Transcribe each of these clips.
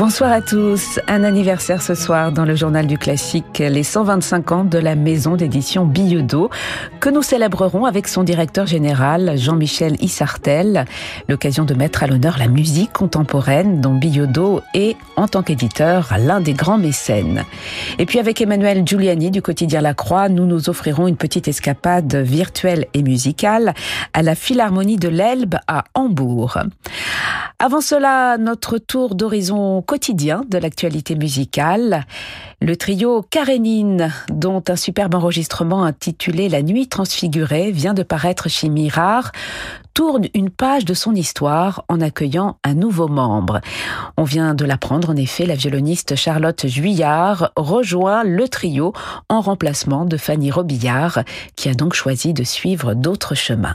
Bonsoir à tous. Un anniversaire ce soir dans le journal du classique, les 125 ans de la maison d'édition Billeudo, que nous célébrerons avec son directeur général Jean-Michel Issartel. L'occasion de mettre à l'honneur la musique contemporaine dont Billeudo est, en tant qu'éditeur, l'un des grands mécènes. Et puis avec Emmanuel Giuliani du quotidien La Croix, nous nous offrirons une petite escapade virtuelle et musicale à la Philharmonie de l'Elbe à Hambourg. Avant cela, notre tour d'horizon quotidien de l'actualité musicale. Le trio Karenine, dont un superbe enregistrement intitulé La nuit transfigurée vient de paraître chez Mirard, tourne une page de son histoire en accueillant un nouveau membre. On vient de l'apprendre, en effet, la violoniste Charlotte Juillard rejoint le trio en remplacement de Fanny Robillard, qui a donc choisi de suivre d'autres chemins.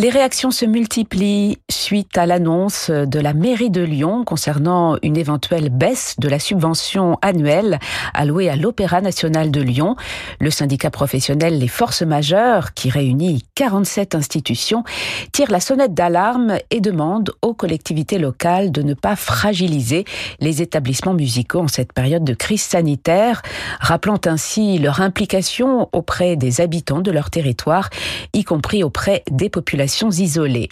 Les réactions se multiplient suite à l'annonce de la mairie de Lyon concernant une éventuelle baisse de la subvention annuelle allouée à l'Opéra national de Lyon. Le syndicat professionnel Les Forces Majeures, qui réunit 47 institutions, tire la sonnette d'alarme et demande aux collectivités locales de ne pas fragiliser les établissements musicaux en cette période de crise sanitaire, rappelant ainsi leur implication auprès des habitants de leur territoire, y compris auprès des populations isolées.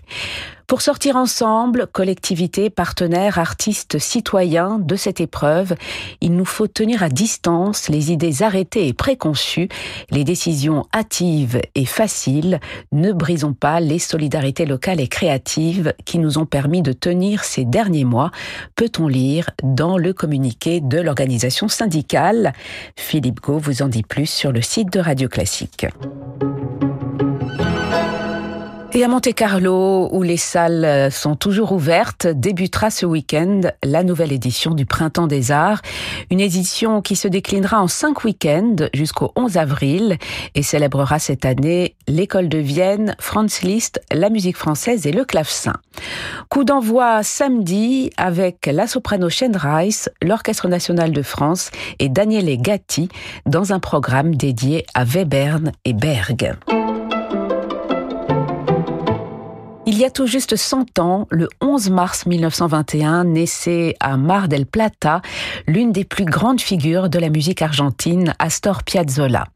Pour sortir ensemble, collectivités, partenaires, artistes, citoyens de cette épreuve, il nous faut tenir à distance les idées arrêtées et préconçues, les décisions hâtives et faciles. Ne brisons pas les solidarités locales et créatives qui nous ont permis de tenir ces derniers mois, peut-on lire dans le communiqué de l'organisation syndicale? Philippe Gau vous en dit plus sur le site de Radio Classique. Et à Monte Carlo, où les salles sont toujours ouvertes, débutera ce week-end la nouvelle édition du Printemps des Arts. Une édition qui se déclinera en cinq week-ends jusqu'au 11 avril et célébrera cette année l'école de Vienne, Franz Liszt, la musique française et le clavecin. Coup d'envoi samedi avec la soprano Shen Rice, l'Orchestre national de France et Daniele Gatti dans un programme dédié à Webern et Berg. Il y a tout juste 100 ans, le 11 mars 1921, naissait à Mar del Plata l'une des plus grandes figures de la musique argentine, Astor Piazzolla.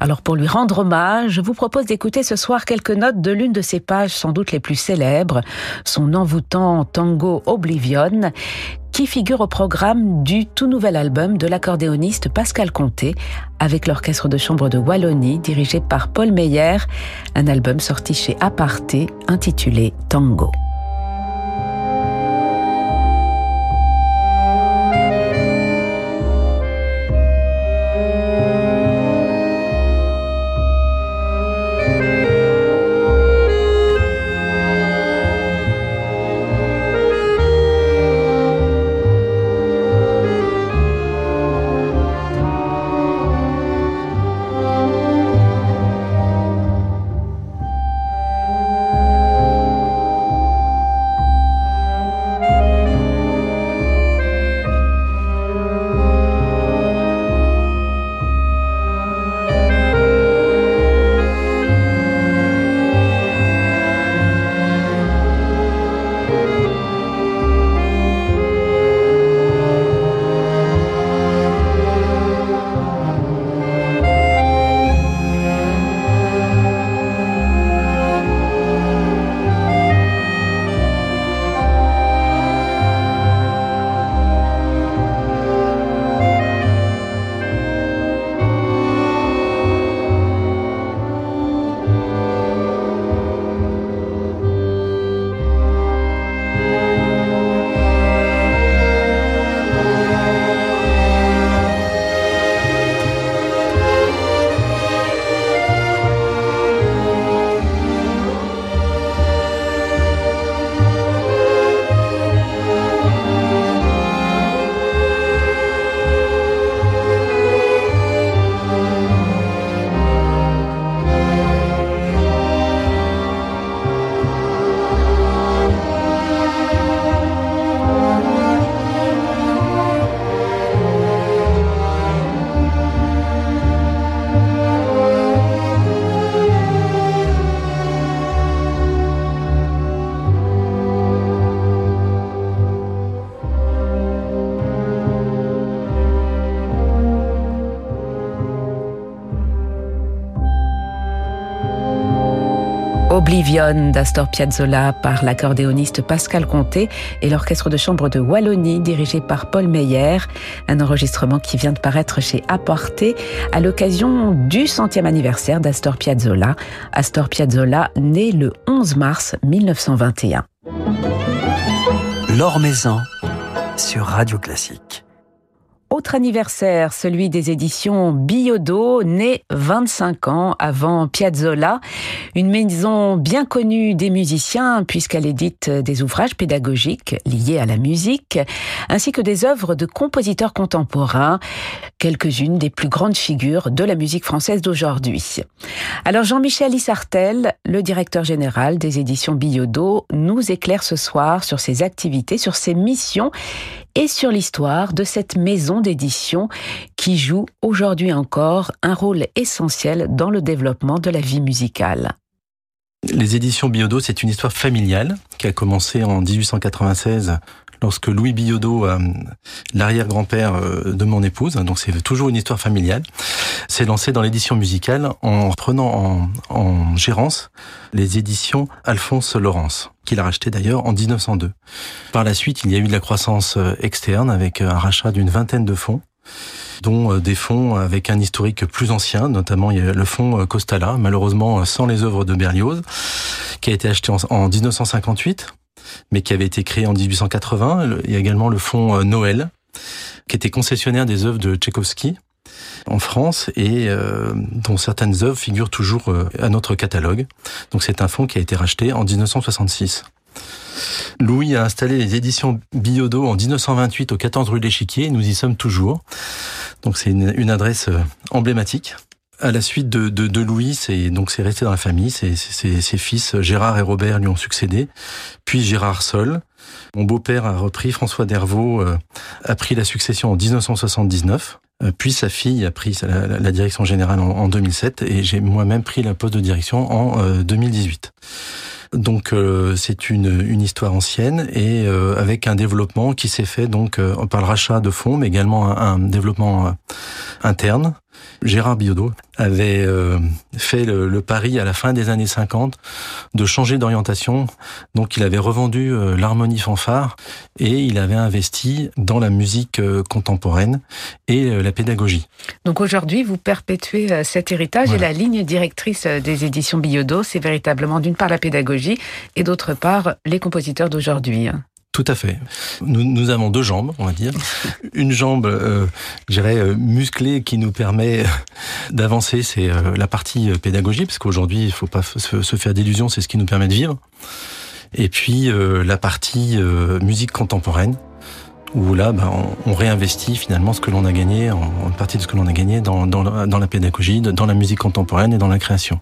Alors pour lui rendre hommage, je vous propose d'écouter ce soir quelques notes de l'une de ses pages sans doute les plus célèbres, son envoûtant tango Oblivion, qui figure au programme du tout nouvel album de l'accordéoniste Pascal Comté avec l'orchestre de chambre de Wallonie dirigé par Paul Meyer, un album sorti chez Aparté intitulé Tango. Oblivion d'Astor Piazzolla par l'accordéoniste Pascal Comté et l'orchestre de chambre de Wallonie dirigé par Paul Meyer. Un enregistrement qui vient de paraître chez Apporté à l'occasion du centième anniversaire d'Astor Piazzolla. Astor Piazzolla né le 11 mars 1921. L'Or sur Radio Classique. Autre anniversaire, celui des éditions Biodo, né 25 ans avant Piazzolla, une maison bien connue des musiciens puisqu'elle édite des ouvrages pédagogiques liés à la musique, ainsi que des œuvres de compositeurs contemporains, quelques-unes des plus grandes figures de la musique française d'aujourd'hui. Alors Jean-Michel Issartel, le directeur général des éditions Biodo, nous éclaire ce soir sur ses activités, sur ses missions et sur l'histoire de cette maison d'édition qui joue aujourd'hui encore un rôle essentiel dans le développement de la vie musicale. Les éditions Biodo, c'est une histoire familiale qui a commencé en 1896 lorsque Louis Biodo, euh, l'arrière-grand-père euh, de mon épouse, donc c'est toujours une histoire familiale, s'est lancé dans l'édition musicale en reprenant en, gérance les éditions Alphonse Laurence, qu'il a racheté d'ailleurs en 1902. Par la suite, il y a eu de la croissance euh, externe avec un rachat d'une vingtaine de fonds dont des fonds avec un historique plus ancien, notamment le fonds Costala, malheureusement sans les œuvres de Berlioz, qui a été acheté en 1958 mais qui avait été créé en 1880. Il y a également le fonds Noël, qui était concessionnaire des œuvres de Tchaïkovski en France et euh, dont certaines œuvres figurent toujours euh, à notre catalogue. Donc c'est un fonds qui a été racheté en 1966. Louis a installé les éditions Biodo en 1928 au 14 rue l'Échiquier. Nous y sommes toujours. Donc c'est une, adresse emblématique. À la suite de, de, Louis, c'est donc c'est resté dans la famille. Ses, ses, ses, fils Gérard et Robert lui ont succédé, puis Gérard seul. Mon beau-père a repris, François Dervaux euh, a pris la succession en 1979. Euh, puis sa fille a pris la, la direction générale en, en 2007 et j'ai moi-même pris la poste de direction en euh, 2018. Donc euh, c'est une, une histoire ancienne et euh, avec un développement qui s'est fait donc euh, par le rachat de fonds, mais également un, un développement interne. Gérard Biodo avait fait le, le, pari à la fin des années 50 de changer d'orientation. Donc il avait revendu l'harmonie fanfare et il avait investi dans la musique contemporaine et la pédagogie. Donc aujourd'hui, vous perpétuez cet héritage voilà. et la ligne directrice des éditions Biodo, c'est véritablement d'une part la pédagogie et d'autre part les compositeurs d'aujourd'hui. Tout à fait. Nous, avons deux jambes, on va dire. Une jambe, euh, je dirais, euh, musclée qui nous permet d'avancer, c'est euh, la partie pédagogie, parce qu'aujourd'hui, il ne faut pas se, faire d'illusions, c'est ce qui nous permet de vivre. Et puis, euh, la partie euh, musique contemporaine, où là, ben, on, réinvestit finalement ce que l'on a gagné, en, en, partie de ce que l'on a gagné dans la pédagogie, dans la musique contemporaine et dans la création.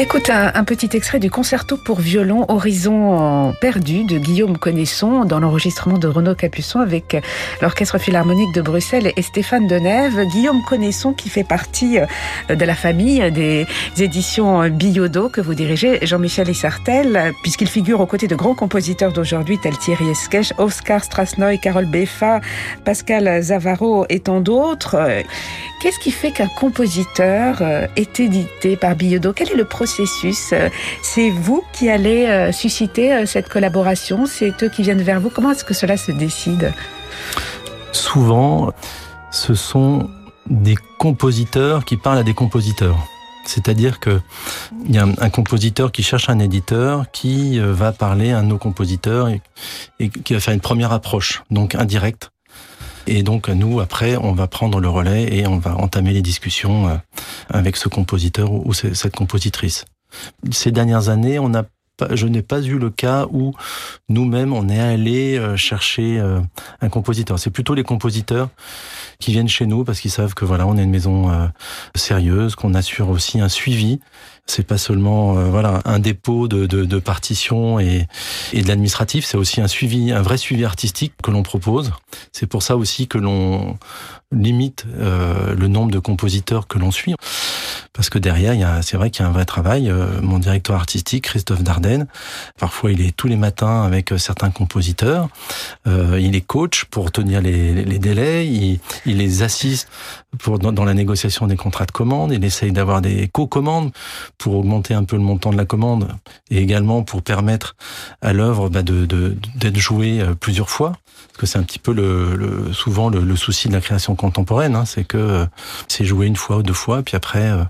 Écoute un, petit extrait du concerto pour violon Horizon perdu de Guillaume Connaisson dans l'enregistrement de Renaud Capuçon avec l'Orchestre Philharmonique de Bruxelles et Stéphane Denève. Guillaume Connaisson qui fait partie euh, de la famille des éditions Biodo que vous dirigez, Jean-Michel Essartel, puisqu'il figure aux côtés de grands compositeurs d'aujourd'hui tels Thierry Esquèche, Oscar Strasnoy, Carole Beffa, Pascal Zavaro et tant d'autres. Qu'est-ce qui fait qu'un compositeur euh, est édité par Biodo Quel est le processus euh, C'est vous qui allez euh, susciter cette collaboration. C'est eux qui viennent vers vous. Comment est-ce que cela se décide? Souvent, ce sont des compositeurs qui parlent à des compositeurs. C'est-à-dire que il y a un, compositeur qui cherche un éditeur qui va parler à nos compositeurs et qui va faire une première approche, donc indirecte, et donc nous, après, on va prendre le relais et on va entamer les discussions euh, avec ce compositeur ou cette compositrice. Ces dernières années, on a je n'ai pas eu le cas où nous-mêmes on est allé euh, chercher euh, un compositeur. C'est plutôt les compositeurs qui viennent chez nous parce qu'ils savent que voilà, on est une maison sérieuse, qu'on assure aussi un suivi c'est pas seulement euh, voilà un dépôt de, de, de partitions et, et de l'administratif, c'est aussi un suivi, un vrai suivi artistique que l'on propose. C'est pour ça aussi que l'on limite euh, le nombre de compositeurs que l'on suit. Parce que derrière, c'est vrai qu'il y a un vrai travail. Euh, mon directeur artistique, Christophe Dardenne, parfois il est tous les matins avec certains compositeurs. il est coach pour tenir les, les délais. Il, il, les assiste pour, dans, dans, la négociation des contrats de commande. Il essaye d'avoir des co-commandes pour augmenter un peu le montant de la commande et également pour permettre à l'œuvre bah, de, d'être jouée euh, plusieurs fois. Parce que c'est un petit peu le, souvent le, souci de la création contemporaine, hein, c'est que euh, c'est joué une fois ou deux fois, puis après, euh,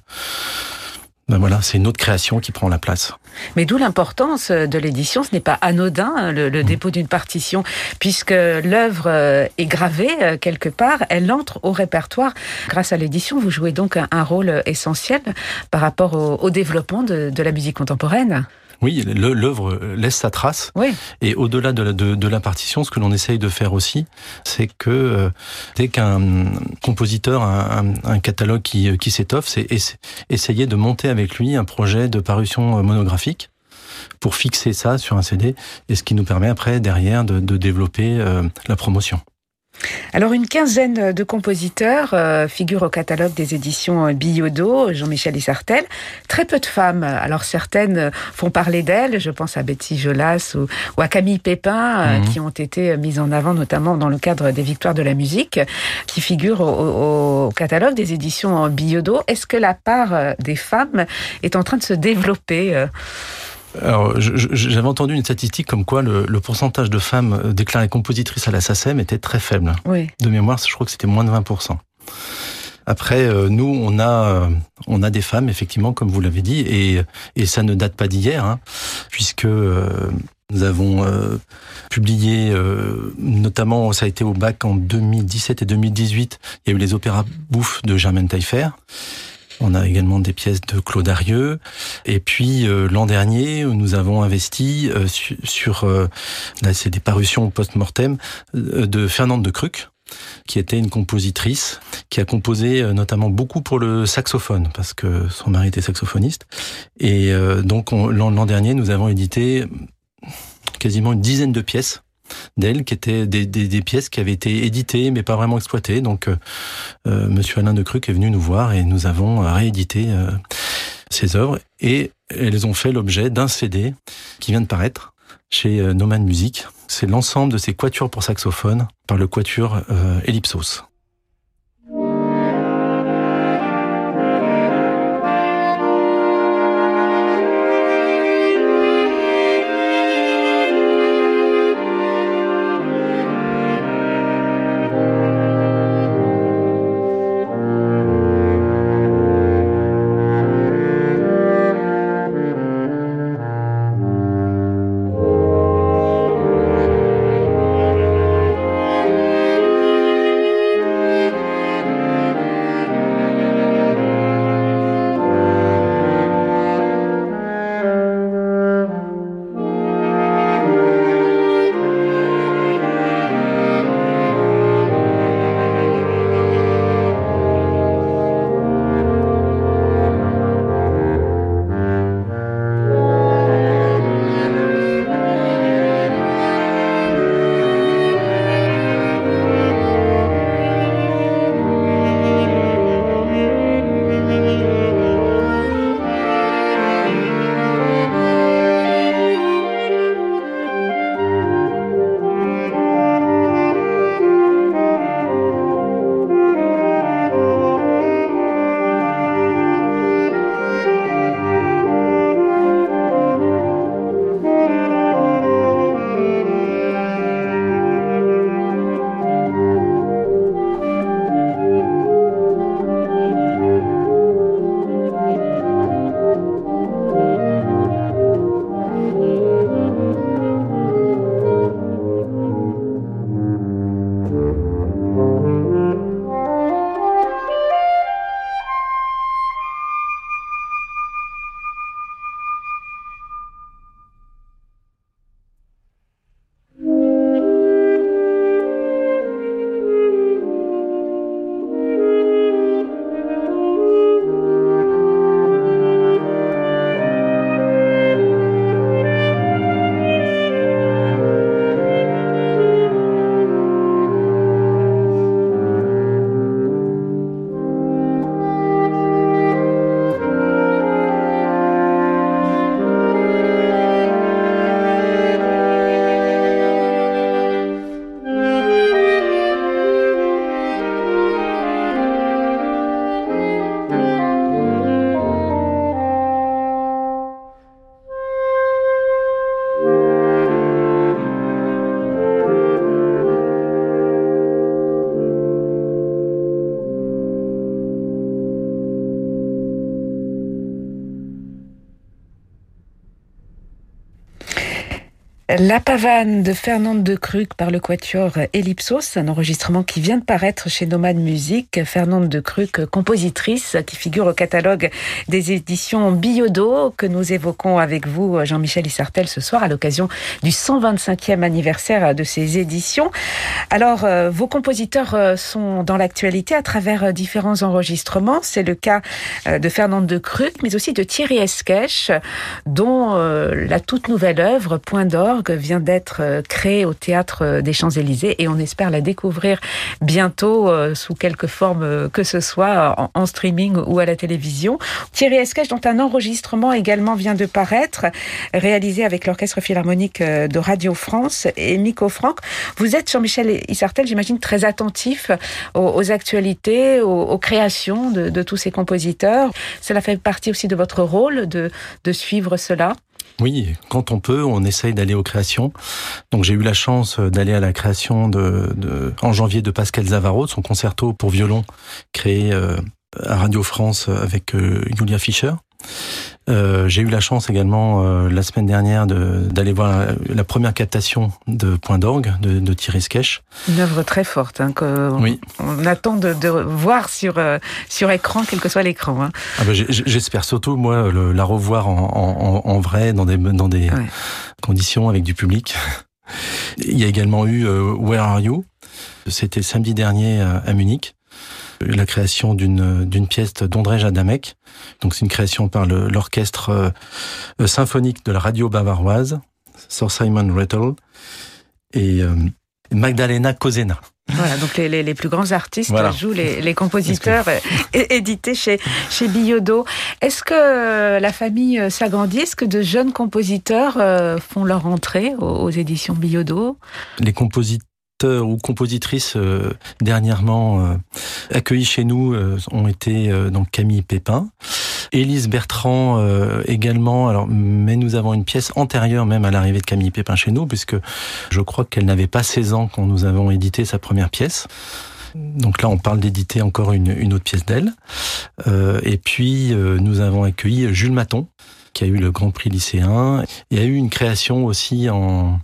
ben voilà, c'est une autre création qui prend la place. Mais d'où l'importance de l'édition. Ce n'est pas anodin hein, le, mmh. dépôt d'une partition, puisque l'œuvre est gravée quelque part, elle entre au répertoire. Grâce à l'édition, vous jouez donc un, rôle essentiel par rapport au, développement de la musique contemporaine. Oui, l'œuvre laisse sa trace. Oui. Et au-delà de, de, de, la partition, ce que l'on essaye de faire aussi, c'est que euh, dès qu'un compositeur a un, un, catalogue qui, qui s'étoffe, c'est essayer de monter avec lui un projet de parution euh, monographique pour fixer ça sur un CD, et ce qui nous permet après, derrière, de, de développer euh, la promotion. Alors une quinzaine de compositeurs euh, figurent au catalogue des éditions Biodo, Jean-Michel Isartel. Très peu de femmes. Alors certaines font parler d'elles, je pense à Betty Jolas ou, à Camille Pépin, euh, mhm. qui ont été mises en avant notamment dans le cadre des Victoires de la musique, qui figurent au, catalogue des éditions Biodo. Est-ce que la part des femmes est en train de se développer alors, j'avais entendu une statistique comme quoi le, pourcentage de femmes euh, déclarées compositrices à la SACEM était très faible. Oui. De mémoire, je crois que c'était moins de 20%. Après, euh, nous, on a, euh, on a des femmes, effectivement, comme vous l'avez dit, et, et ça ne date pas d'hier, hein, puisque nous avons publié, notamment, ça a été au bac en 2017 et 2018, il y a eu les opéras bouffe de Germaine Taillefer. On a également des pièces de Claude Arieux. Et puis euh, l'an dernier, nous avons investi euh, sur, euh, là c'est des parutions post-mortem de Fernande de Cruc qui était une compositrice, qui a composé notamment beaucoup pour le saxophone, parce que son mari était saxophoniste. Et donc l'an dernier, nous avons édité quasiment une dizaine de pièces d'elle, qui étaient des, des, pièces qui avaient été éditées mais pas vraiment exploitées. Donc, euh, euh Monsieur Alain de Cruc est venu nous voir et nous avons réédité euh, ces œuvres et elles ont fait l'objet d'un CD qui vient de paraître chez euh, Noman Music. C'est l'ensemble de ces quatuors pour saxophone par le quatuor Ellipsos. La pavane de Fernande de Cruc par le quatuor Ellipsos, un enregistrement qui vient de paraître chez Nomad Music. Fernande de Cruc, compositrice qui figure au catalogue des éditions Biodo que nous évoquons avec vous, Jean-Michel Issartel, ce soir à l'occasion du 125e anniversaire de ces éditions. Alors, euh, vos compositeurs euh, sont dans l'actualité à travers euh, différents enregistrements. C'est le cas de Fernande de Cruc, mais aussi de Thierry Esquèche, dont la toute nouvelle œuvre, Point d'orgue, vient d'être euh, créé au théâtre euh, des Champs-Élysées et on espère la découvrir bientôt euh, sous quelque forme que ce soit en, streaming ou à la télévision. Thierry Esquèche, dont un enregistrement également vient de paraître, réalisé avec l'Orchestre Philharmonique de Radio France et Nico Franck. Vous êtes, Jean-Michel Issartel, j'imagine, très attentif aux, actualités, aux, créations de, tous ces compositeurs. Cela fait partie aussi de votre rôle de suivre cela oui, quand on peut, on essaye d'aller aux créations. Donc j'ai eu la chance d'aller à la création de, en janvier de Pascal Zavaro, son concerto pour violon créé euh, à Radio France avec euh, Julia Fischer. Euh, j'ai eu la chance également euh, la semaine dernière d'aller voir la, première captation de Point d'orgue de, de Thierry Sketch. Une œuvre très forte hein, que oui. on attend de, de voir sur euh, sur écran, quel que soit l'écran. Hein. Ah bah, J'espère surtout moi le, la revoir en, en, en, vrai dans des dans des conditions avec du public. Il y a également eu Where Are You? C'était samedi dernier à Munich la création d'une pièce d'André Jadamek. Donc c'est une création par l'orchestre euh, symphonique de la radio bavaroise, Sir Simon Rattle et euh, Magdalena Kozena. Voilà, donc les, les, les, plus grands artistes jouent les, les compositeurs édités chez, chez Biodo. Est-ce que la famille s'agrandit? Est-ce que de jeunes compositeurs euh, font leur entrée aux, aux éditions Biodo Les compositeurs ou compositrices euh, dernièrement euh, accueillis chez nous euh, ont été donc Camille Pépin, Élise Bertrand également. Alors, mais nous avons une pièce antérieure même à l'arrivée de Camille Pépin chez nous, puisque je crois qu'elle n'avait pas 16 ans quand nous avons édité sa première pièce. Donc là, on parle d'éditer encore une, une, autre pièce d'elle. et puis, nous avons accueilli Jules Maton, qui a eu le Grand Prix lycéen. Il y a eu une création aussi en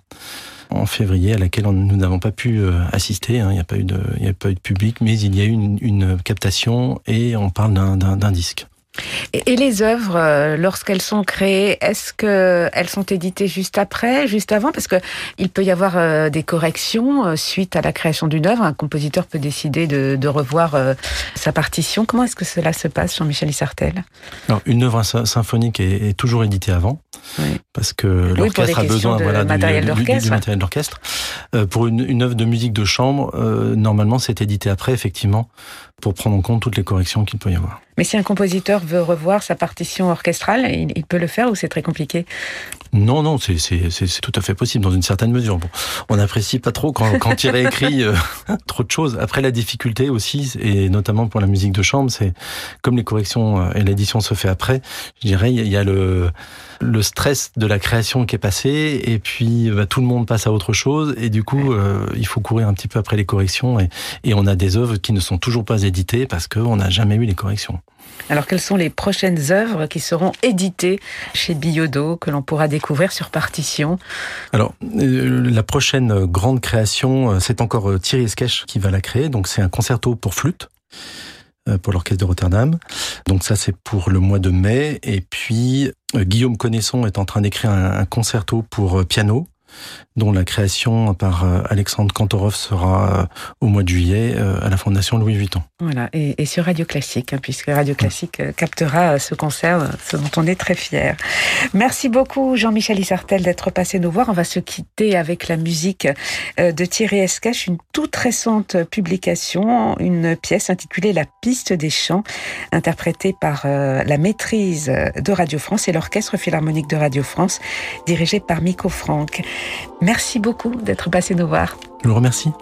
en février à laquelle nous n'avons pas pu euh, assister. Hein. Il n'y a pas eu de, a pas eu de public, mais il y a eu une, une captation et on parle d'un disque. Et, les œuvres, euh, lorsqu'elles sont créées, est-ce que elles sont éditées juste après, juste avant? Parce que il peut y avoir euh, des corrections euh, suite à la création d'une œuvre. Un compositeur peut décider de, de revoir sa partition. Comment est-ce que cela se passe, Jean-Michel Issartel Alors, une œuvre symphonique est, est toujours éditée avant, oui. parce que l'orchestre a besoin voilà, matériel du, du, du, matériel d'orchestre. pour une, une œuvre de musique de chambre, normalement, c'est édité après, effectivement, pour prendre en compte toutes les corrections qu'il peut y avoir. Mais si un compositeur veut revoir sa partition orchestrale, il, peut le faire ou c'est très compliqué? Non, non, c'est tout à fait possible dans une certaine mesure. Bon, on n'apprécie pas trop quand, quand il réécrit euh, trop de choses. Après, la difficulté aussi, et notamment pour la musique de chambre, c'est comme les corrections euh, et l'édition se fait après, je dirais, il y a le le stress de la création qui est passé et puis bah, tout le monde passe à autre chose et du coup euh, il faut courir un petit peu après les corrections et, et on a des œuvres qui ne sont toujours pas éditées parce qu'on n'a jamais eu les corrections. Alors quelles sont les prochaines œuvres qui seront éditées chez Biodo que l'on pourra découvrir sur partition? Alors euh, la prochaine grande création euh, c'est encore Thierry Esquèche qui va la créer. Donc c'est un concerto pour flûte. euh, pour l'orchestre de Rotterdam. Donc ça c'est pour le mois de mai. Et puis euh, Guillaume Connaisson est en train d'écrire un, concerto pour euh, piano dont la création par euh, Alexandre Kantorov sera euh, au mois de juillet euh, à la Fondation Louis Vuitton. Voilà, et, et sur Radio Classique, hein, puisque Radio Classique captera ce concert, ce dont on est très fier. Merci beaucoup Jean-Michel Isartel d'être passé nous voir. On va se quitter avec la musique de Thierry Escache, une toute récente publication, une pièce intitulée La piste des chants, interprétée par la maîtrise de Radio France et l'Orchestre Philharmonique de Radio France, dirigé par Miko Franck. Merci beaucoup d'être passé nous voir. Je vous remercie.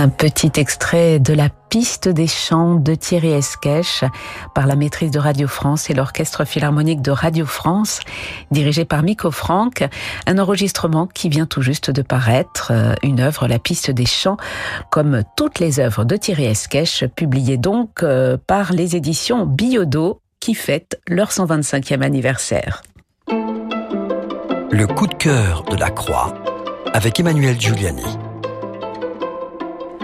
Un petit extrait de la piste des chants de Thierry Esquèche par la maîtrise de Radio France et l'orchestre philharmonique de Radio France, dirigé par Miko Franck. Un enregistrement qui vient tout juste de paraître, euh, une œuvre, la piste des chants, comme toutes les œuvres de Thierry Esquèche, publiées donc euh, par les éditions Biodo qui fêtent leur 125e anniversaire. Le coup de cœur de la Croix avec Emmanuel Giuliani.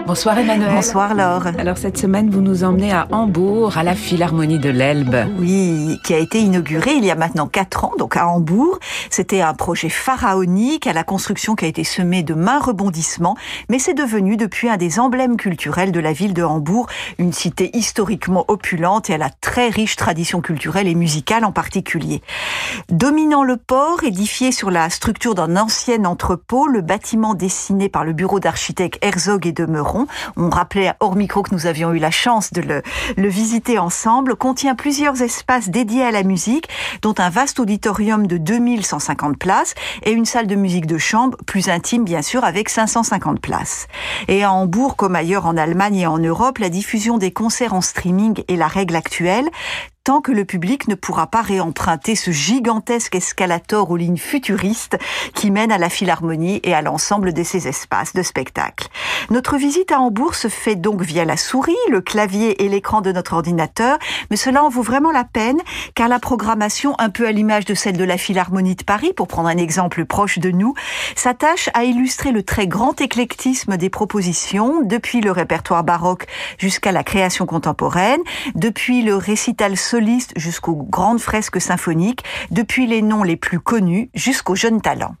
Bonsoir Emmanuel. Bonsoir Laure. Alors cette semaine, vous nous emmenez à Hambourg, à la Philharmonie de l'Elbe. Oui, qui a été inaugurée il y a maintenant quatre ans, donc à Hambourg. C'était un projet pharaonique à la construction qui a été semée de mains rebondissements, mais c'est devenu depuis un des emblèmes culturels de la ville de Hambourg, une cité historiquement opulente et à la très riche tradition culturelle et musicale en particulier. Dominant le port, édifié sur la structure d'un ancien entrepôt, le bâtiment dessiné par le bureau d'architectes Herzog et de Meuron on rappelait hors micro que nous avions eu la chance de le, le visiter ensemble, contient plusieurs espaces dédiés à la musique, dont un vaste auditorium de 2150 places et une salle de musique de chambre plus intime bien sûr avec 550 places. Et à Hambourg comme ailleurs en Allemagne et en Europe, la diffusion des concerts en streaming est la règle actuelle tant que le public ne pourra pas réemprunter ce gigantesque escalator aux lignes futuristes qui mène à la Philharmonie et à l'ensemble de ses espaces de spectacle. Notre visite à Hambourg se fait donc via la souris, le clavier et l'écran de notre ordinateur, mais cela en vaut vraiment la peine car la programmation, un peu à l'image de celle de la Philharmonie de Paris, pour prendre un exemple proche de nous, s'attache à illustrer le très grand éclectisme des propositions, depuis le répertoire baroque jusqu'à la création contemporaine, depuis le récital soliste jusqu'aux grandes fresques symphoniques, depuis les noms les plus connus jusqu'aux jeunes talents.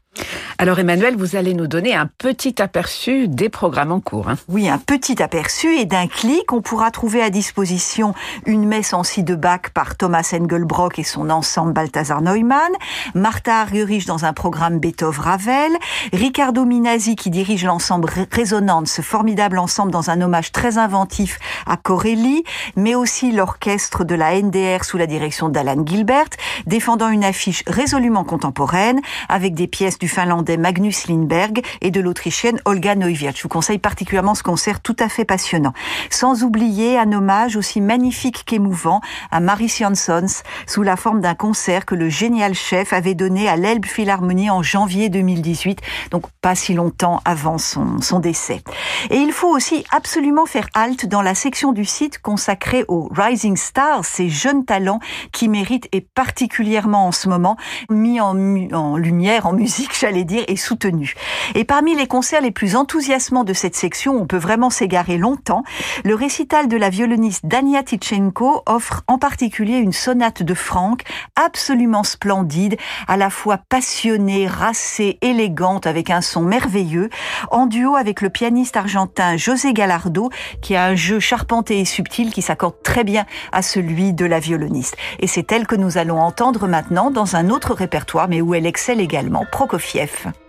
Alors Emmanuel, vous allez nous donner un petit aperçu des programmes en cours. Hein. Oui, un petit aperçu et d'un clic, on pourra trouver à disposition une messe en si de Bach par Thomas Engelbrock et son ensemble Balthasar Neumann, Martha Argerich dans un programme Beethoven-Ravel, Riccardo Minasi qui dirige l'ensemble Résonance, ce formidable ensemble dans un hommage très inventif à Corelli, mais aussi l'orchestre de la NDR sous la direction d'Alan Gilbert, défendant une affiche résolument contemporaine avec des pièces du finlandais Magnus Lindberg et de l'autrichienne Olga Neuwirth. Je vous conseille particulièrement ce concert tout à fait passionnant. Sans oublier un hommage aussi magnifique qu'émouvant à Maris Janssons sous la forme d'un concert que le génial chef avait donné à l'Elbe Philharmonie en janvier 2018, donc pas si longtemps avant son, son décès. Et il faut aussi absolument faire halte dans la section du site consacrée aux Rising Stars, ces jeunes talents qui méritent et particulièrement en ce moment mis en lumière, en musique j'allais dire, est soutenu. Et parmi les concerts les plus enthousiasmants de cette section, on peut vraiment s'égarer longtemps, le récital de la violoniste Dania Tichenko offre en particulier une sonate de Franck absolument splendide, à la fois passionnée, racée, élégante, avec un son merveilleux, en duo avec le pianiste argentin José Gallardo, qui a un jeu charpenté et subtil qui s'accorde très bien à celui de la violoniste. Et c'est elle que nous allons entendre maintenant dans un autre répertoire, mais où elle excelle également, Prokofiev. Prokofiev.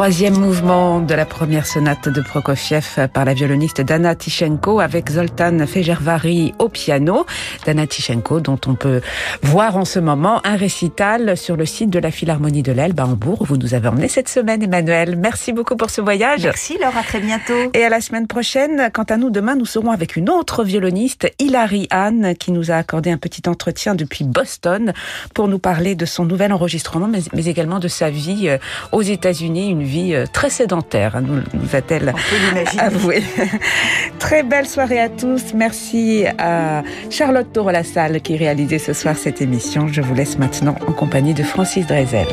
Troisième mouvement de la première sonate de Prokofiev par la violoniste Dana Tishenko avec Zoltan Fejervari au piano. Dana Tishenko dont on peut voir en ce moment un récital sur le site de la Philharmonie de l'Elbe à Hambourg où vous nous avez emmené cette semaine Emmanuel. Merci beaucoup pour ce voyage. Merci Laure, à très bientôt. Et à la semaine prochaine. Quant à nous, demain nous serons avec une autre violoniste, Hilary Anne, qui nous a accordé un petit entretien depuis Boston pour nous parler de son nouvel enregistrement mais, également de sa vie euh, aux États-Unis une vie euh, très sédentaire, hein, nous, nous a-t-elle avoué. très belle soirée à tous. Merci à Charlotte Toro-Lassalle qui réalisait ce soir cette émission. Je vous laisse maintenant en compagnie de Francis Drezel.